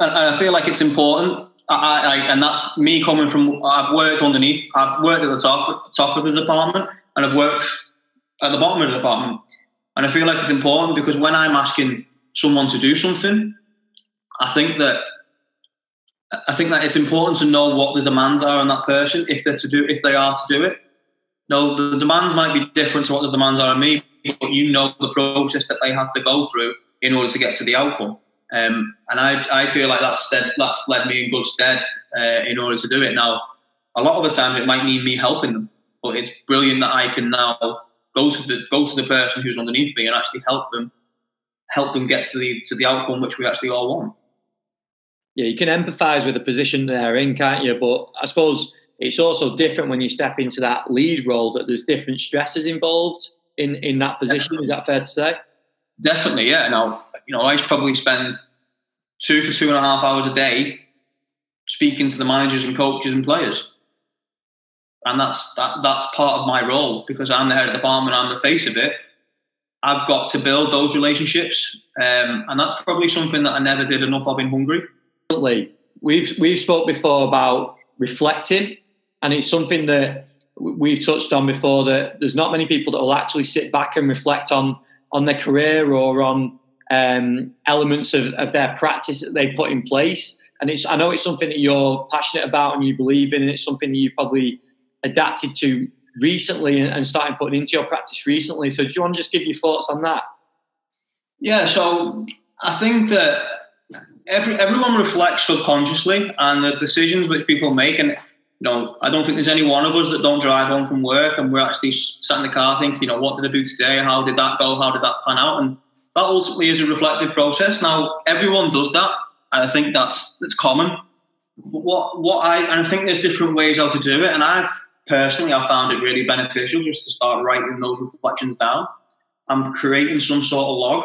and, and I feel like it's important. I, I, and that's me coming from. I've worked underneath. I've worked at the top, the top of the department, and I've worked at the bottom of the department. And I feel like it's important because when I'm asking someone to do something. I think that I think that it's important to know what the demands are on that person if they're to do if they are to do it. No, the demands might be different to what the demands are on me, but you know the process that they have to go through in order to get to the outcome. Um, and I, I feel like that's that's led me in good stead uh, in order to do it. Now, a lot of the time it might mean me helping them, but it's brilliant that I can now go to the go to the person who's underneath me and actually help them help them get to the to the outcome which we actually all want. Yeah, you can empathise with the position they're in, can't you? But I suppose it's also different when you step into that lead role. That there's different stresses involved in in that position. Is that fair to say? Definitely, yeah. Now, you know, I probably spend two for two and a half hours a day speaking to the managers and coaches and players and that's that that's part of my role because I'm the head of the department, I'm the face of it. I've got to build those relationships, um, and that's probably something that I never did enough of in Hungary. We've we've spoke before about reflecting, and it's something that we've touched on before. That there's not many people that will actually sit back and reflect on on their career or on um, elements of, of their practice that they put in place. And it's I know it's something that you're passionate about and you believe in, and it's something that you probably adapted to recently and starting putting into your practice recently. So, do you want to just give your thoughts on that? Yeah, so I think that every everyone reflects subconsciously, and the decisions which people make, and you know, I don't think there's any one of us that don't drive home from work and we're actually sat in the car thinking, you know, what did I do today? How did that go? How did that pan out? And that ultimately is a reflective process. Now, everyone does that. I think that's that's common. But what what I and I think there's different ways how to do it, and I've personally, I found it really beneficial just to start writing those reflections down. I'm creating some sort of log.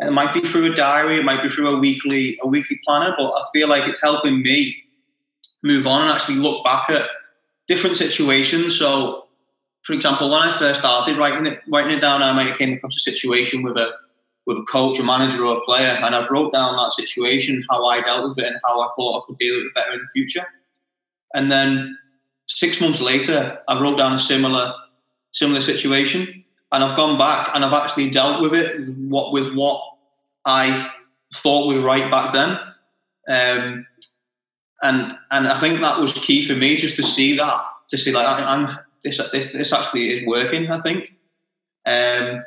It might be through a diary, it might be through a weekly a weekly planner, but I feel like it's helping me move on and actually look back at different situations. So, for example, when I first started writing it writing it down, I might have came across a situation with a with a coach, a manager, or a player, and I wrote down that situation, how I dealt with it, and how I thought I could deal with it better in the future. And then six months later, I wrote down a similar similar situation, and I've gone back and I've actually dealt with it what with what I thought was right back then. Um, and and I think that was key for me just to see that to see like I, am this this this actually is working. I think, um,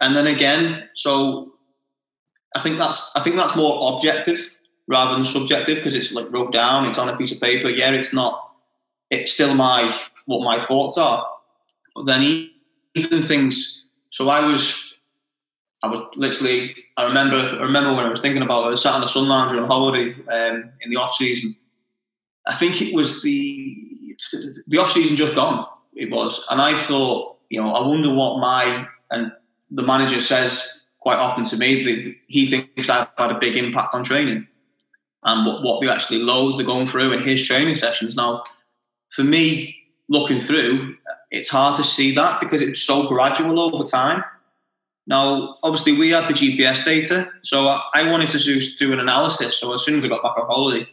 and then again, so I think that's I think that's more objective rather than subjective because it's like wrote down, it's on a piece of paper. Yeah, it's not it's still my what my thoughts are. But then even things. So I was, I was literally. I remember. I remember when I was thinking about. It, I was sat on the sun lounger on holiday um, in the off season. I think it was the the off season just gone. It was, and I thought, you know, I wonder what my and the manager says quite often to me that he thinks I've had a big impact on training and what, what we actually loads they're going through in his training sessions. Now, for me, looking through, it's hard to see that because it's so gradual over time. Now, obviously, we had the GPS data, so I wanted to do an analysis. So as soon as I got back on holiday,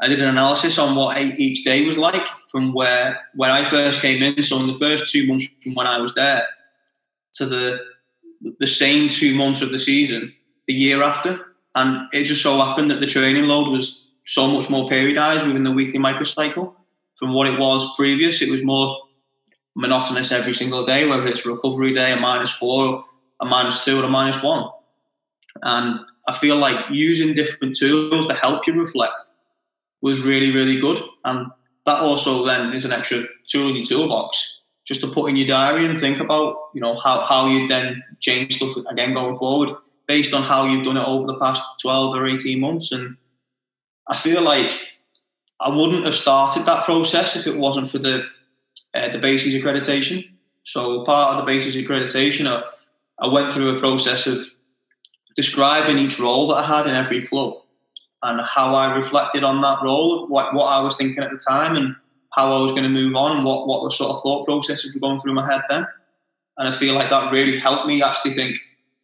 I did an analysis on what each day was like from where when I first came in. So in the first two months from when I was there to the the same two months of the season the year after, and it just so happened that the training load was so much more periodized within the weekly microcycle from what it was previous. It was more monotonous every single day, whether it's recovery day, a minus four, a minus two, or a minus one. And I feel like using different tools to help you reflect was really, really good. And that also then is an extra tool in your toolbox just to put in your diary and think about, you know, how, how you then change stuff again going forward based on how you've done it over the past 12 or 18 months. And I feel like I wouldn't have started that process if it wasn't for the uh, the BASIS accreditation. So part of the BASIS accreditation, I, I went through a process of describing each role that I had in every club and how I reflected on that role, what, what I was thinking at the time, and how I was going to move on, and what, what the sort of thought processes were going through my head then. And I feel like that really helped me actually think,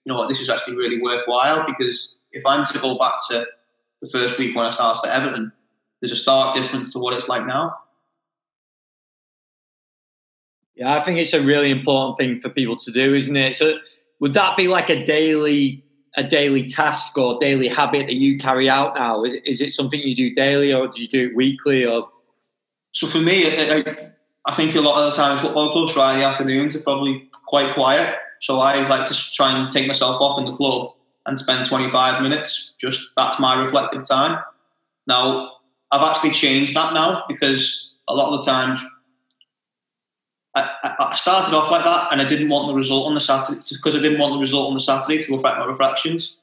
you know what, this is actually really worthwhile because if I'm to go back to the first week when I started at Everton, there's a stark difference to what it's like now. Yeah, I think it's a really important thing for people to do, isn't it? So, would that be like a daily a daily task or daily habit that you carry out now? Is, is it something you do daily, or do you do it weekly? Or so for me, I, I think a lot of the time football clubs Friday afternoons are probably quite quiet. So I like to try and take myself off in the club and spend 25 minutes. Just that's my reflective time. Now I've actually changed that now because a lot of the times I, I, started off like that and I didn't want the result on the Saturday because I didn't want the result on the Saturday to affect my reflections.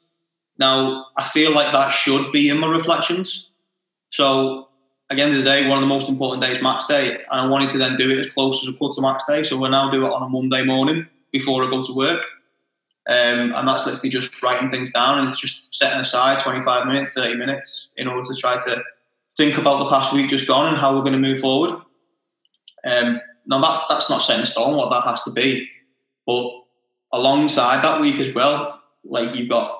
Now I feel like that should be in my reflections. So at the end of the day, one of the most important days, match day, and I wanted to then do it as close as I could to match day. So we now do it on a Monday morning before I go to work. Um, and that's literally just writing things down and just setting aside 25 minutes, 30 minutes in order to try to think about the past week just gone and how we're going to move forward. Um, now that that's not set in stone what that has to be, but alongside that week as well, like you've got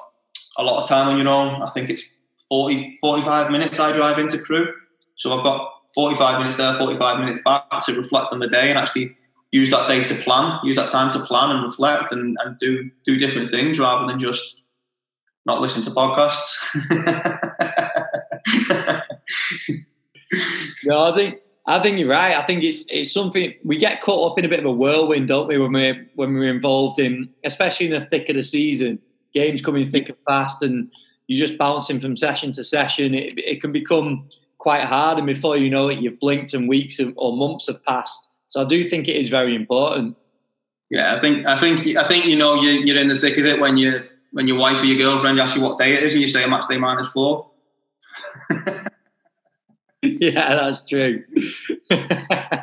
a lot of time on your own. I think it's 40, 45 minutes I drive into Crewe, so I've got 45 minutes there, 45 minutes back to reflect on the day and actually use that day to plan, use that time to plan and reflect and, and do do different things rather than just not listen to podcasts. no, I think I think you're right. I think it's it's something we get caught up in a bit of a whirlwind, don't we, when we're when we're involved in, especially in the thick of the season, games coming thick and fast, and you're just bouncing from session to session. It, it can become quite hard, and before you know it, you've blinked and weeks or months have passed. So I do think it is very important. Yeah, I think I think I think you know you're, you're in the thick of it when you when your wife or your girlfriend asks you what day it is, and you say match day minus four. yeah, that's true. and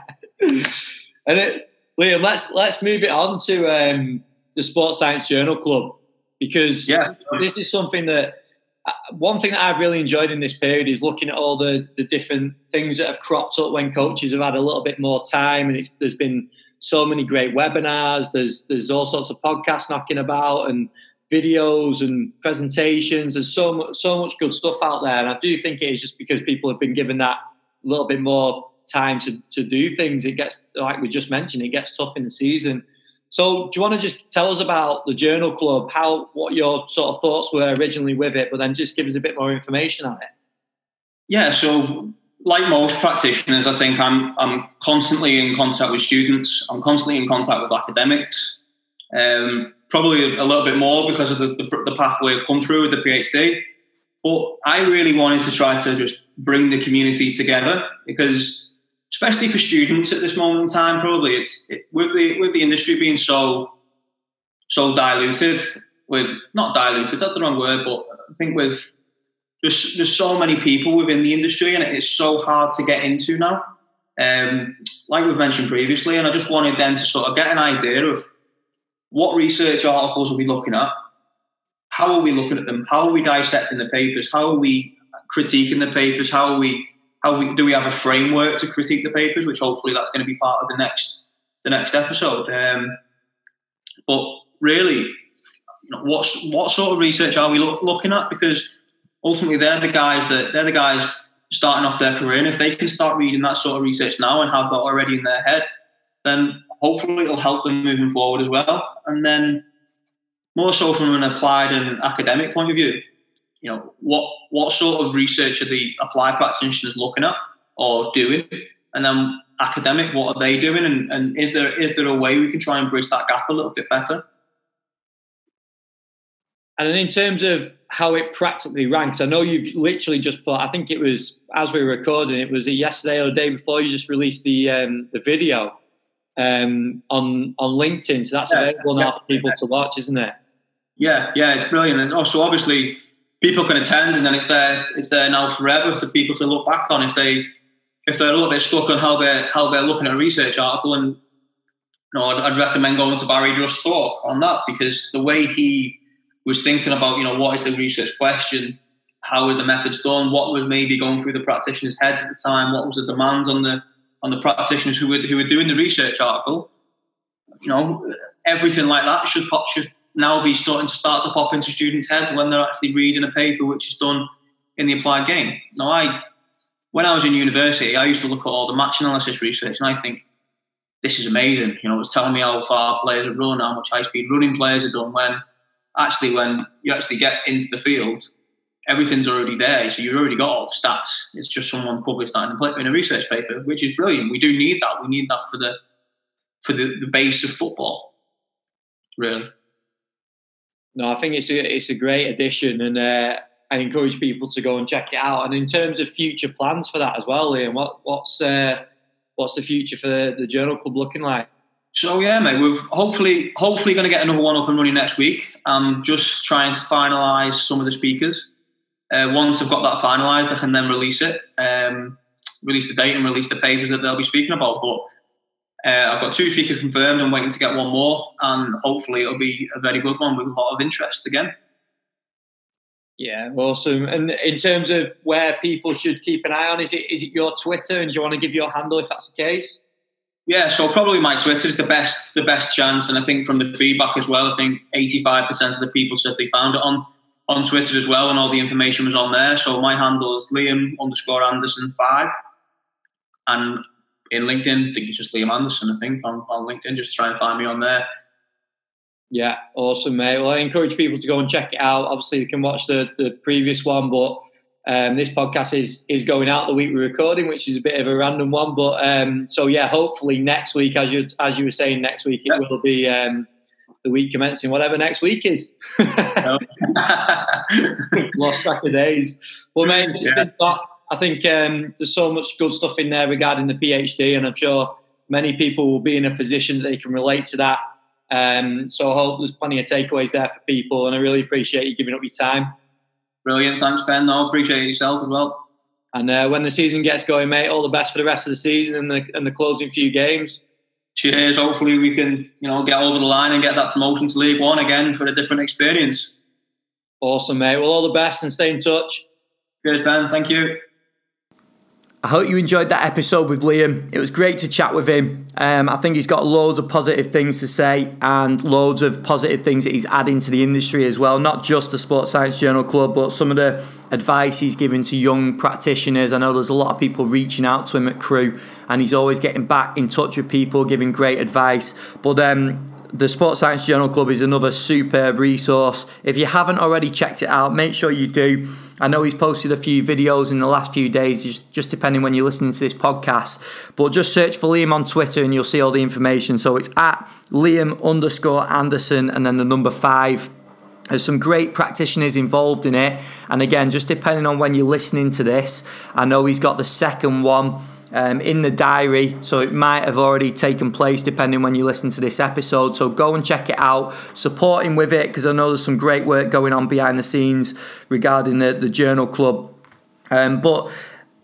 it, Liam, let's let's move it on to um, the Sports Science Journal Club because yeah. this is something that uh, one thing that I've really enjoyed in this period is looking at all the, the different things that have cropped up when coaches have had a little bit more time, and there's been so many great webinars. There's there's all sorts of podcasts knocking about, and videos and presentations. There's so much, so much good stuff out there, and I do think it is just because people have been given that a little bit more time to to do things. It gets like we just mentioned, it gets tough in the season. So, do you want to just tell us about the Journal Club? How what your sort of thoughts were originally with it, but then just give us a bit more information on it. Yeah. So, like most practitioners, I think I'm I'm constantly in contact with students. I'm constantly in contact with academics. Um, probably a little bit more because of the, the, the pathway I've come through with the PhD. But I really wanted to try to just bring the communities together because, especially for students at this moment in time, probably it's it, with the with the industry being so so diluted. With not diluted, that's the wrong word, but I think with there's there's so many people within the industry, and it's so hard to get into now. Um, like we've mentioned previously, and I just wanted them to sort of get an idea of what research articles are we looking at? How are we looking at them? How are we dissecting the papers? How are we critiquing the papers? How are we? How we, do we have a framework to critique the papers? Which hopefully that's going to be part of the next the next episode. Um, but really, you know, what what sort of research are we lo- looking at? Because ultimately, they're the guys that they're the guys starting off their career, and if they can start reading that sort of research now and have that already in their head, then hopefully it'll help them moving forward as well. And then more so from an applied and academic point of view, you know, what what sort of research are the applied practitioners looking at or doing? And then academic, what are they doing? And, and is there is there a way we can try and bridge that gap a little bit better? And in terms of how it practically ranks, I know you've literally just put. I think it was as we were recording. It was yesterday or the day before you just released the um, the video um, on on LinkedIn. So that's yeah, available now for people to watch, isn't it? Yeah, yeah, it's brilliant. And also, obviously, people can attend, and then it's there. It's there now forever for people to look back on if they if they're a little bit stuck on how they're how they're looking at a research article. And you know, I'd, I'd recommend going to Barry Just talk on that because the way he was thinking about, you know, what is the research question, how were the methods done, what was maybe going through the practitioners' heads at the time, what was the demands on the on the practitioners who were who were doing the research article, you know, everything like that should pop, should now be starting to start to pop into students' heads when they're actually reading a paper which is done in the applied game. Now, I when I was in university, I used to look at all the match analysis research, and I think this is amazing. You know, it's telling me how far players have run, how much high speed running players have done. When actually, when you actually get into the field, everything's already there. So you've already got all the stats. It's just someone published that in a research paper, which is brilliant. We do need that. We need that for the for the, the base of football, really. No, I think it's a it's a great addition, and uh, I encourage people to go and check it out. And in terms of future plans for that as well, Liam, what what's uh, what's the future for the Journal Club looking like? So yeah, mate, we're hopefully hopefully going to get another one up and running next week. I'm just trying to finalise some of the speakers. Uh, once I've got that finalised, I can then release it, um, release the date and release the papers that they'll be speaking about. But uh, I've got two speakers confirmed. I'm waiting to get one more, and hopefully it'll be a very good one with a lot of interest again. Yeah, awesome. And in terms of where people should keep an eye on, is it is it your Twitter, and do you want to give your handle if that's the case? Yeah, so probably my Twitter is the best the best chance, and I think from the feedback as well, I think eighty five percent of the people said they found it on on Twitter as well, and all the information was on there. So my handle is Liam underscore Anderson five, and in LinkedIn, I think it's just Liam Anderson. I think on, on LinkedIn, just try and find me on there. Yeah, awesome, mate. Well, I encourage people to go and check it out. Obviously, you can watch the the previous one, but um, this podcast is is going out the week we're recording, which is a bit of a random one. But um, so yeah, hopefully next week, as you as you were saying, next week it will be um, the week commencing whatever next week is. Lost track of days. Well, mate, yeah. I think um, there's so much good stuff in there regarding the PhD, and I'm sure many people will be in a position that they can relate to that. Um, so I hope there's plenty of takeaways there for people, and I really appreciate you giving up your time. Brilliant, thanks, Ben. No, appreciate yourself as well. And uh, when the season gets going, mate, all the best for the rest of the season and the and the closing few games. Cheers. Hopefully, we can you know get over the line and get that promotion to League One again for a different experience. Awesome, mate. Well, all the best and stay in touch. Cheers, Ben. Thank you. I hope you enjoyed that episode with Liam. It was great to chat with him. Um, I think he's got loads of positive things to say and loads of positive things that he's adding to the industry as well. Not just the Sports Science Journal Club, but some of the advice he's giving to young practitioners. I know there's a lot of people reaching out to him at Crewe, and he's always getting back in touch with people, giving great advice. But um, the Sports Science Journal Club is another superb resource. If you haven't already checked it out, make sure you do. I know he's posted a few videos in the last few days, just, depending when you're listening to this podcast. But just search for Liam on Twitter and you'll see all the information. So it's at Liam underscore Anderson and then the number five. There's some great practitioners involved in it. And again, just depending on when you're listening to this, I know he's got the second one um, in the diary, so it might have already taken place depending when you listen to this episode. So go and check it out, support him with it because I know there's some great work going on behind the scenes regarding the, the Journal Club. Um, but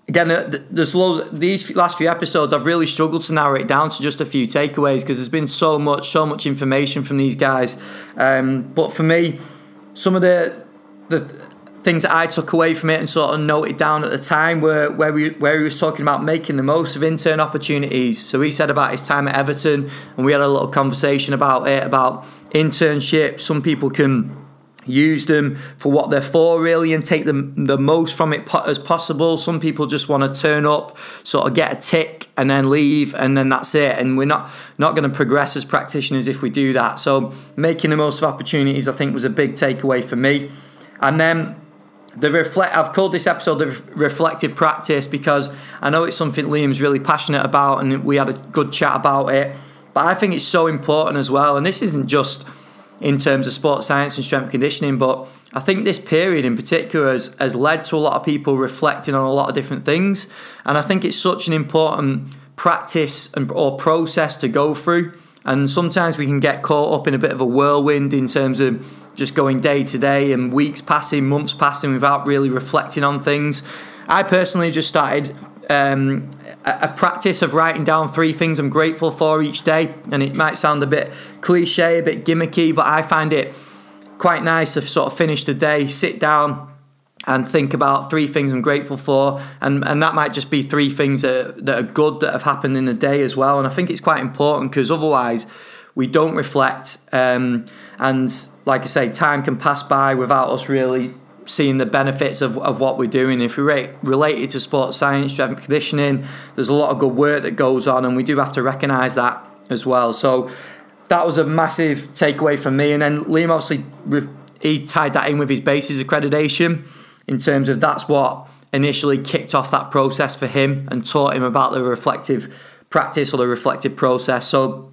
again, uh, there's loads, these last few episodes, I've really struggled to narrow it down to just a few takeaways because there's been so much, so much information from these guys. Um, but for me, some of the the things that I took away from it and sort of noted down at the time were where we where he was talking about making the most of intern opportunities. So he said about his time at Everton, and we had a little conversation about it about internships. Some people can use them for what they're for really and take the, the most from it as possible some people just want to turn up sort of get a tick and then leave and then that's it and we're not not going to progress as practitioners if we do that so making the most of opportunities i think was a big takeaway for me and then the reflect I've called this episode the reflective practice because I know it's something Liam's really passionate about and we had a good chat about it but I think it's so important as well. And this isn't just in terms of sports science and strength conditioning but I think this period in particular has, has led to a lot of people reflecting on a lot of different things. And I think it's such an important practice and, or process to go through and sometimes we can get caught up in a bit of a whirlwind in terms of just going day to day and weeks passing, months passing without really reflecting on things. I personally just started um, a, practice of writing down three things I'm grateful for each day. And it might sound a bit cliche, a bit gimmicky, but I find it quite nice to sort of finish the day, sit down, and think about three things I'm grateful for. And, and that might just be three things that, that are good that have happened in the day as well. And I think it's quite important because otherwise we don't reflect. Um, and like I say, time can pass by without us really seeing the benefits of, of what we're doing. If we rate, relate it to sports science, strength conditioning, there's a lot of good work that goes on, and we do have to recognise that as well. So that was a massive takeaway for me. And then Liam obviously he tied that in with his BASIS accreditation in terms of that's what initially kicked off that process for him and taught him about the reflective practice or the reflective process. So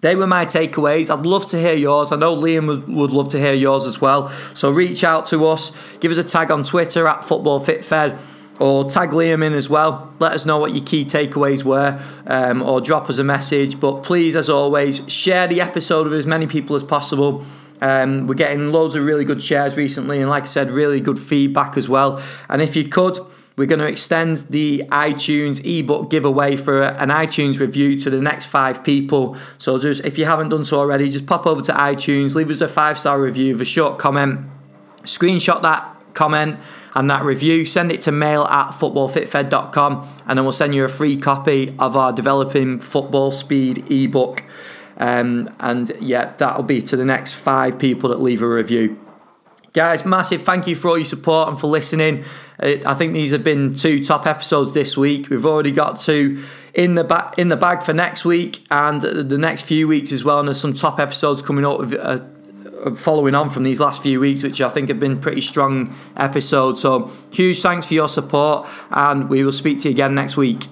they were my takeaways. I'd love to hear yours. I know Liam would, would love to hear yours as well. So reach out to us, give us a tag on Twitter at Football Fit Fed or tag Liam in as well. Let us know what your key takeaways were, um, or drop us a message. But please, as always, share the episode with as many people as possible. Um, we're getting loads of really good shares recently, and like I said, really good feedback as well. And if you could, we're going to extend the iTunes ebook giveaway for an iTunes review to the next five people. So just if you haven't done so already, just pop over to iTunes, leave us a five star review a short comment, screenshot that comment and that review, send it to mail at footballfitfed.com, and then we'll send you a free copy of our Developing Football Speed ebook. Um, and yeah, that'll be to the next five people that leave a review. Guys, massive thank you for all your support and for listening. Uh, I think these have been two top episodes this week. We've already got two in the ba- in the bag for next week and the next few weeks as well. And there's some top episodes coming up with, uh, following on from these last few weeks, which I think have been pretty strong episodes. So huge thanks for your support, and we will speak to you again next week.